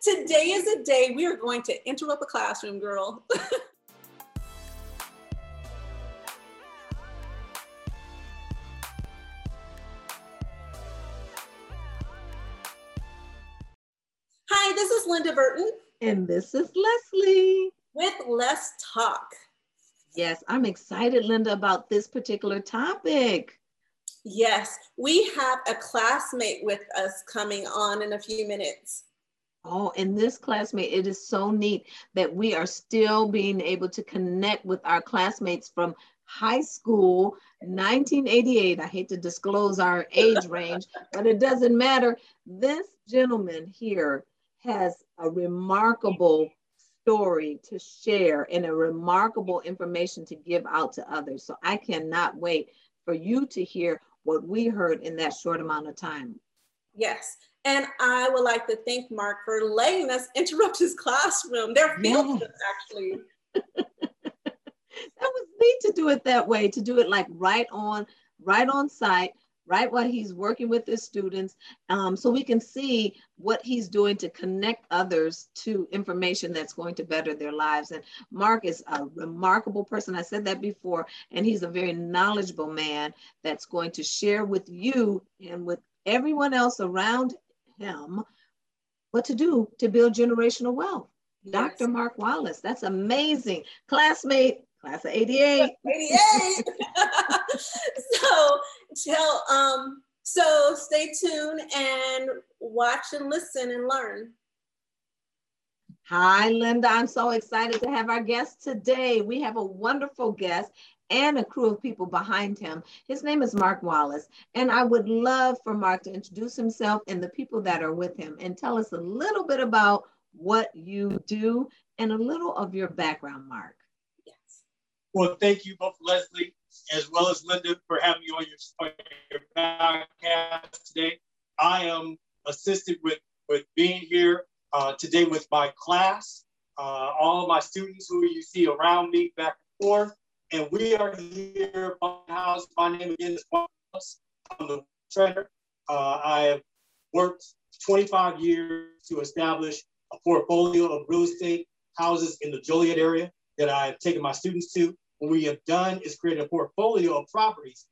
Today is a day we are going to interrupt the classroom, girl. Hi, this is Linda Burton. And this is Leslie. With Let's Talk. Yes, I'm excited, Linda, about this particular topic. Yes, we have a classmate with us coming on in a few minutes. Oh, and this classmate, it is so neat that we are still being able to connect with our classmates from high school, 1988. I hate to disclose our age range, but it doesn't matter. This gentleman here has a remarkable story to share and a remarkable information to give out to others. So I cannot wait for you to hear what we heard in that short amount of time. Yes. And I would like to thank Mark for letting us interrupt his classroom. They're field yes. actually. that was neat to do it that way, to do it like right on, right on site, right while he's working with his students, um, so we can see what he's doing to connect others to information that's going to better their lives. And Mark is a remarkable person. I said that before, and he's a very knowledgeable man that's going to share with you and with everyone else around him what to do to build generational wealth. Yes. Dr. Mark Wallace, that's amazing. Classmate, class of 88. 88. so tell um so stay tuned and watch and listen and learn. Hi, Linda. I'm so excited to have our guest today. We have a wonderful guest and a crew of people behind him. His name is Mark Wallace. And I would love for Mark to introduce himself and the people that are with him and tell us a little bit about what you do and a little of your background, Mark. Yes. Well, thank you both, Leslie, as well as Linda, for having me on your, on your podcast today. I am assisted with, with being here uh, today with my class, uh, all of my students who you see around me back and forth. And we are here house. My name again is Wallace. I'm the trainer. Uh, I have worked 25 years to establish a portfolio of real estate houses in the Joliet area that I have taken my students to. What we have done is created a portfolio of properties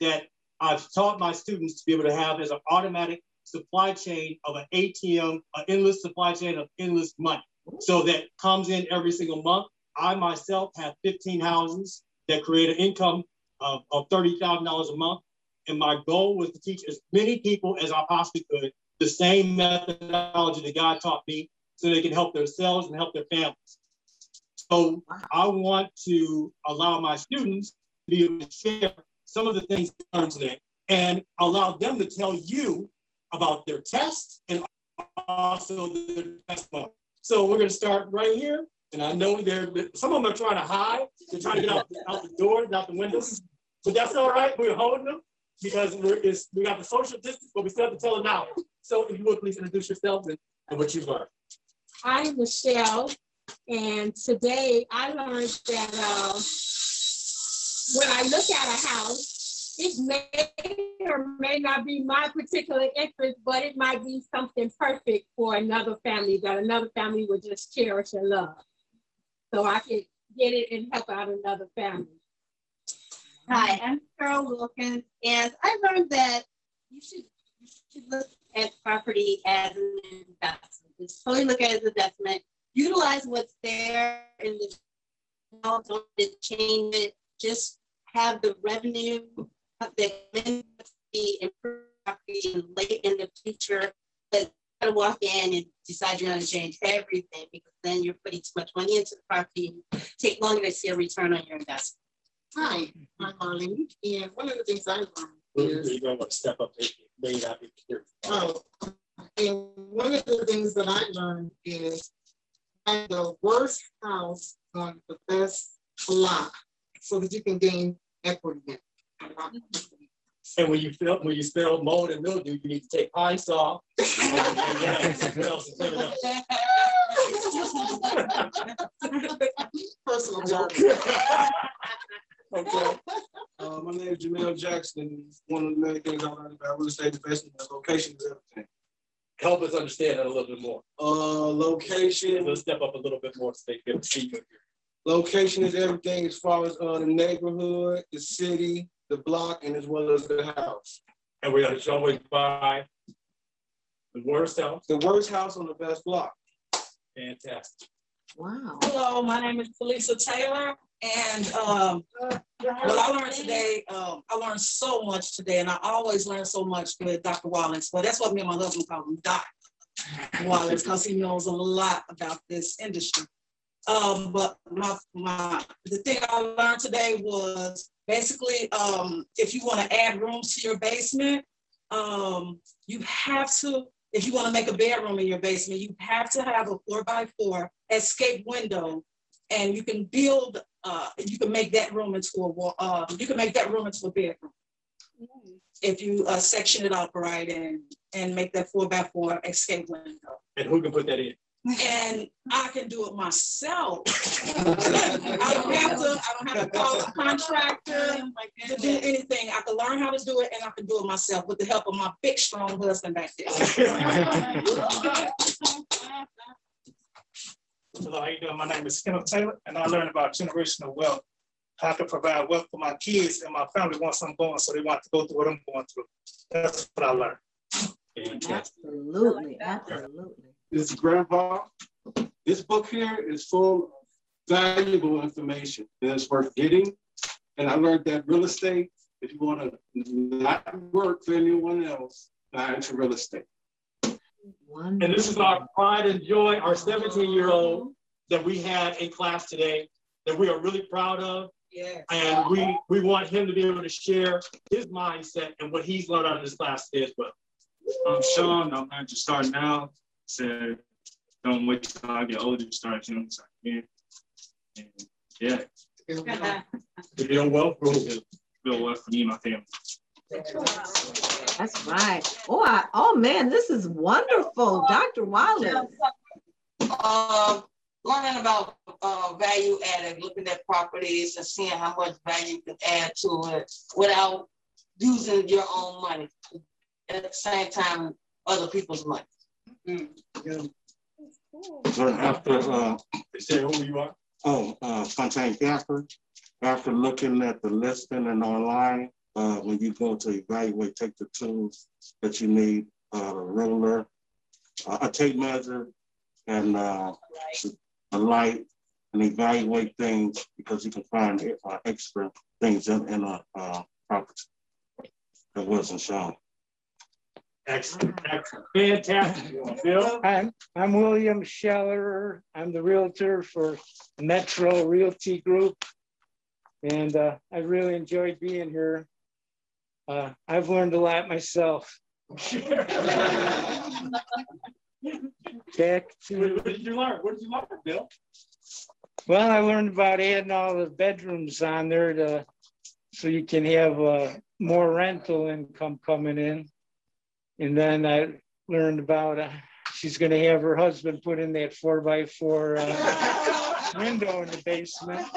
that I've taught my students to be able to have as an automatic supply chain of an ATM, an endless supply chain of endless money. So that comes in every single month I myself have 15 houses that create an income of, of $30,000 a month. And my goal was to teach as many people as I possibly could the same methodology that God taught me so they can help themselves and help their families. So I want to allow my students to be able to share some of the things they learned today and allow them to tell you about their test and also their testimony. So we're going to start right here and I know they're some of them are trying to hide. They're trying to get out, out the doors, out the windows. But that's all right. We're holding them because we're we got the social distance, but we still have to tell them now. So if you would please introduce yourself and, and what you've learned. I'm Michelle, and today I learned that uh, when I look at a house, it may or may not be my particular interest, but it might be something perfect for another family that another family would just cherish and love so I could get it and help out another family. Hi, I'm Carol Wilkins, and I learned that you should, you should look at property as an investment. Just totally look at it as an investment. Utilize what's there in the don't change it. Just have the revenue that the improved property late in the future, but to walk in and decide you're going to change everything because then you're putting too much money into the property and take longer to see a return on your investment. Hi, I'm Marlene, and one of the things I learned is you're going to step up. They not be Oh, and one of the things that I learned is find the worst house on the best lot so that you can gain equity. And when you feel when you smell mold and mildew, you need to take Pine-Sol Personal joke. okay. Uh, my name is Jamel Jackson. One of the main things I learned about real estate investment is location is everything. help us understand that a little bit more. Uh, location. Let's step up a little bit more so they can see you. Location is everything as far as uh, the neighborhood, the city, the block, and as well as the house. And we're gonna show it by the worst house. The worst house on the best block. Fantastic. Wow. Hello, my name is Felisa Taylor, and um, what I learned today, um, I learned so much today, and I always learn so much with Dr. Wallace. But that's what me and my husband call him, Doc Wallace, because he knows a lot about this industry. Um, but my, my the thing I learned today was basically um, if you want to add rooms to your basement, um, you have to if you want to make a bedroom in your basement, you have to have a four by four escape window, and you can build, uh, you can make that room into a wall. Uh, you can make that room into a bedroom if you uh, section it up right and and make that four by four escape window. And who can put that in? And I can do it myself. I don't have to. I don't have to call a contractor to do anything. I can learn how to do it, and I can do it myself with the help of my big, strong husband back there. Hello, how you doing? My name is Kenneth Taylor, and I learned about generational wealth. How to provide wealth for my kids and my family once I'm gone, so they want to go through what I'm going through. That's what I learned. Absolutely, absolutely. This is Grandpa. This book here is full of valuable information that's worth getting. And I learned that real estate, if you want to not work for anyone else, buy into real estate. Wonderful. And this is our pride and joy, our 17 year old that we had in class today that we are really proud of. Yeah. And we, we want him to be able to share his mindset and what he's learned out of this class today as well. I'm Sean. I'm going to start now. Said, don't wait till I get older to start doing something. And yeah. To build wealth, build wealth for me and my family. That's right. Oh, I, oh man, this is wonderful, Dr. Wallace. Uh, learning about uh, value added, looking at properties and seeing how much value you can add to it without using your own money. At the same time, other people's money. Mm, So after, uh, Say who you are. oh, uh, Fontaine Casper, after looking at the listing and online, uh, when you go to evaluate, take the tools that you need, uh, a ruler, uh, a tape measure, and uh, a light, and evaluate things because you can find uh, extra things in, in a uh, property that wasn't shown. Excellent, excellent, fantastic. Bill? I'm, I'm William Scheller. I'm the realtor for Metro Realty Group. And uh, I really enjoyed being here. Uh, I've learned a lot myself. Back to, What did you learn? What did you learn, Bill? well, I learned about adding all the bedrooms on there to, so you can have uh, more rental income coming in. And then I learned about uh, she's going to have her husband put in that four by four uh, window in the basement.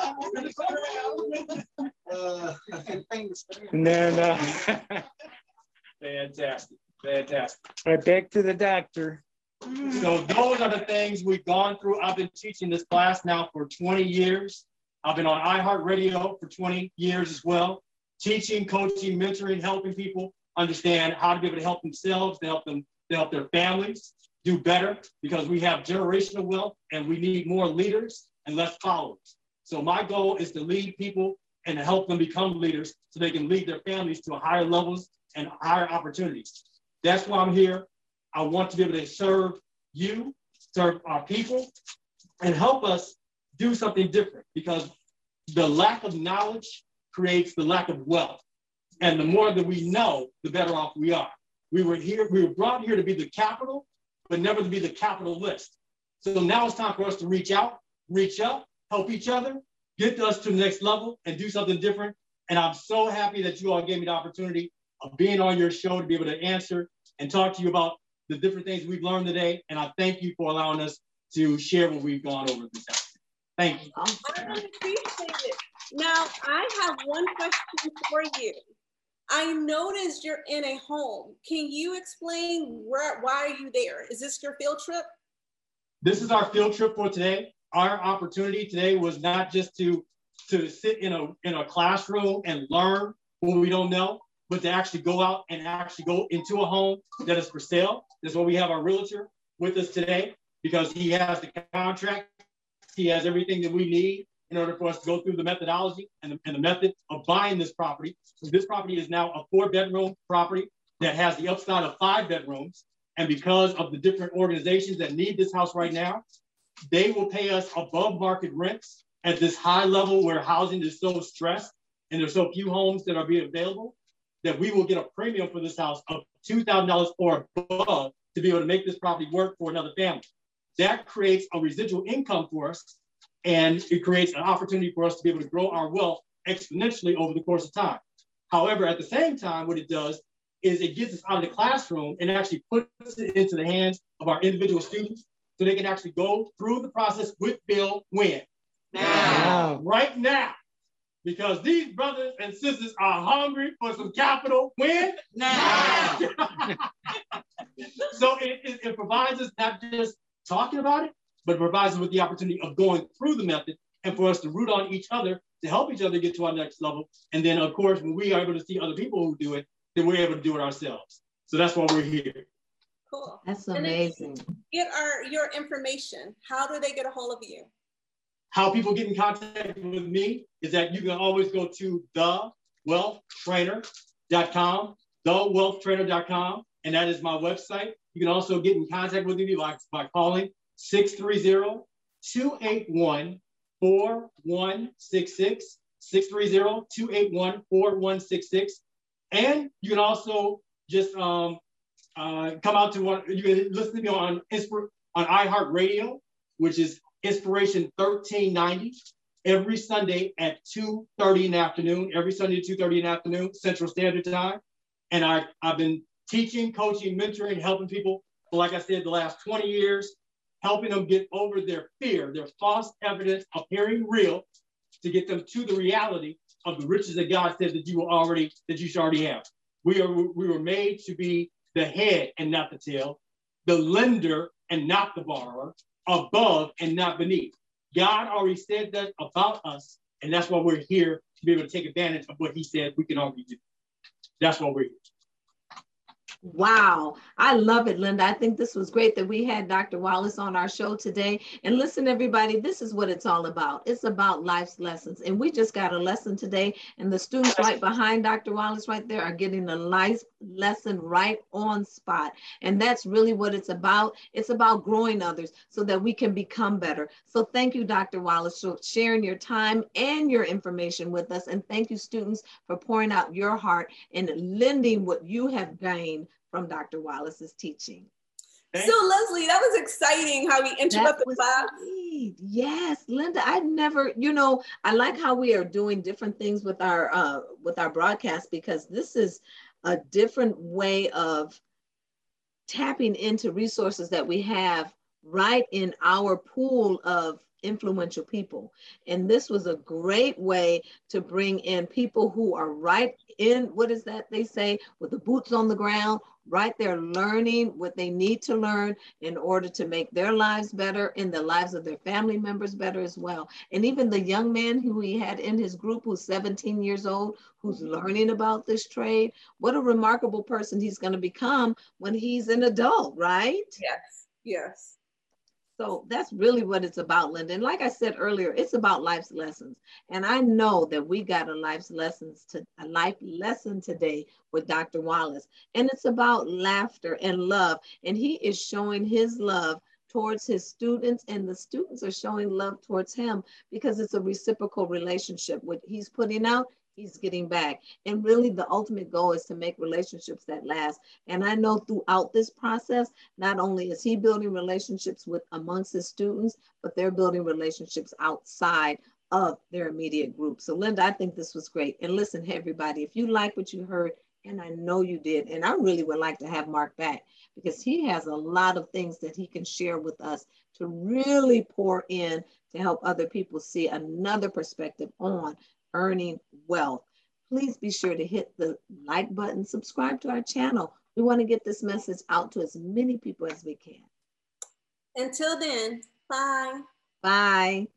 And then, uh, Fantastic, fantastic. right back to the doctor. So those are the things we've gone through. I've been teaching this class now for 20 years. I've been on iHeartRadio for 20 years as well, teaching, coaching, mentoring, helping people understand how to be able to help themselves, to help them, to help their families do better because we have generational wealth and we need more leaders and less followers. So my goal is to lead people and to help them become leaders so they can lead their families to higher levels and higher opportunities. That's why I'm here. I want to be able to serve you, serve our people, and help us do something different because the lack of knowledge creates the lack of wealth. And the more that we know, the better off we are. We were here, we were brought here to be the capital, but never to be the capitalist. So now it's time for us to reach out, reach up, help each other, get us to the next level and do something different. And I'm so happy that you all gave me the opportunity of being on your show to be able to answer and talk to you about the different things we've learned today. And I thank you for allowing us to share what we've gone over this afternoon. Thank you. I really appreciate it. Now, I have one question for you. I noticed you're in a home. Can you explain where, why are you there? Is this your field trip? This is our field trip for today. Our opportunity today was not just to, to sit in a, in a classroom and learn what we don't know, but to actually go out and actually go into a home that is for sale. That's why we have our realtor with us today because he has the contract, he has everything that we need in order for us to go through the methodology and the, and the method of buying this property. So this property is now a four bedroom property that has the upside of five bedrooms. And because of the different organizations that need this house right now, they will pay us above market rents at this high level where housing is so stressed and there's so few homes that are being available that we will get a premium for this house of $2,000 or above to be able to make this property work for another family. That creates a residual income for us and it creates an opportunity for us to be able to grow our wealth exponentially over the course of time. However, at the same time, what it does is it gets us out of the classroom and actually puts it into the hands of our individual students so they can actually go through the process with Bill when? Now. Right now. Because these brothers and sisters are hungry for some capital when? Now. so it, it, it provides us not just talking about it, but provides us with the opportunity of going through the method and for us to root on each other to help each other get to our next level. And then, of course, when we are able to see other people who do it, then we're able to do it ourselves. So that's why we're here. Cool. That's amazing. Get our your information. How do they get a hold of you? How people get in contact with me is that you can always go to thewealthtrainer.com, thewealthtrainer.com, and that is my website. You can also get in contact with me by, by calling 630-281-4166, 630-281-4166. And you can also just um, uh, come out to one, you can listen to me on, on iHeartRadio, which is Inspiration 1390 every Sunday at 2.30 in the afternoon, every Sunday at 2.30 in the afternoon, Central Standard Time. And I, I've been teaching, coaching, mentoring, helping people for, like I said, the last 20 years helping them get over their fear, their false evidence appearing real, to get them to the reality of the riches that God said that you already that you should already have. We are we were made to be the head and not the tail, the lender and not the borrower, above and not beneath. God already said that about us, and that's why we're here to be able to take advantage of what He said we can already do. That's why we're here. Wow, I love it, Linda. I think this was great that we had Dr. Wallace on our show today. And listen, everybody, this is what it's all about. It's about life's lessons. And we just got a lesson today, and the students right behind Dr. Wallace right there are getting a life lesson right on spot. And that's really what it's about. It's about growing others so that we can become better. So thank you, Dr. Wallace, for sharing your time and your information with us. And thank you, students, for pouring out your heart and lending what you have gained from Dr. Wallace's teaching. So Leslie, that was exciting how we interrupted class. Sweet. Yes, Linda, I never, you know, I like how we are doing different things with our uh, with our broadcast because this is a different way of tapping into resources that we have right in our pool of influential people. And this was a great way to bring in people who are right in, what is that they say, with the boots on the ground, right there learning what they need to learn in order to make their lives better and the lives of their family members better as well. And even the young man who he had in his group who's 17 years old, who's learning about this trade, what a remarkable person he's going to become when he's an adult, right? Yes, yes. So that's really what it's about, Linda. And like I said earlier, it's about life's lessons. And I know that we got a life's lessons to a life lesson today with Dr. Wallace. And it's about laughter and love. And he is showing his love towards his students and the students are showing love towards him because it's a reciprocal relationship what he's putting out he's getting back. And really, the ultimate goal is to make relationships that last. And I know throughout this process, not only is he building relationships with amongst his students, but they're building relationships outside of their immediate group. So, Linda, I think this was great. And listen, everybody, if you like what you heard, and I know you did, and I really would like to have Mark back because he has a lot of things that he can share with us to really pour in to help other people see another perspective on earning wealth. please be sure to hit the like button, subscribe to our channel. We want to get this message out to as many people as we can. Until then, bye. Bye.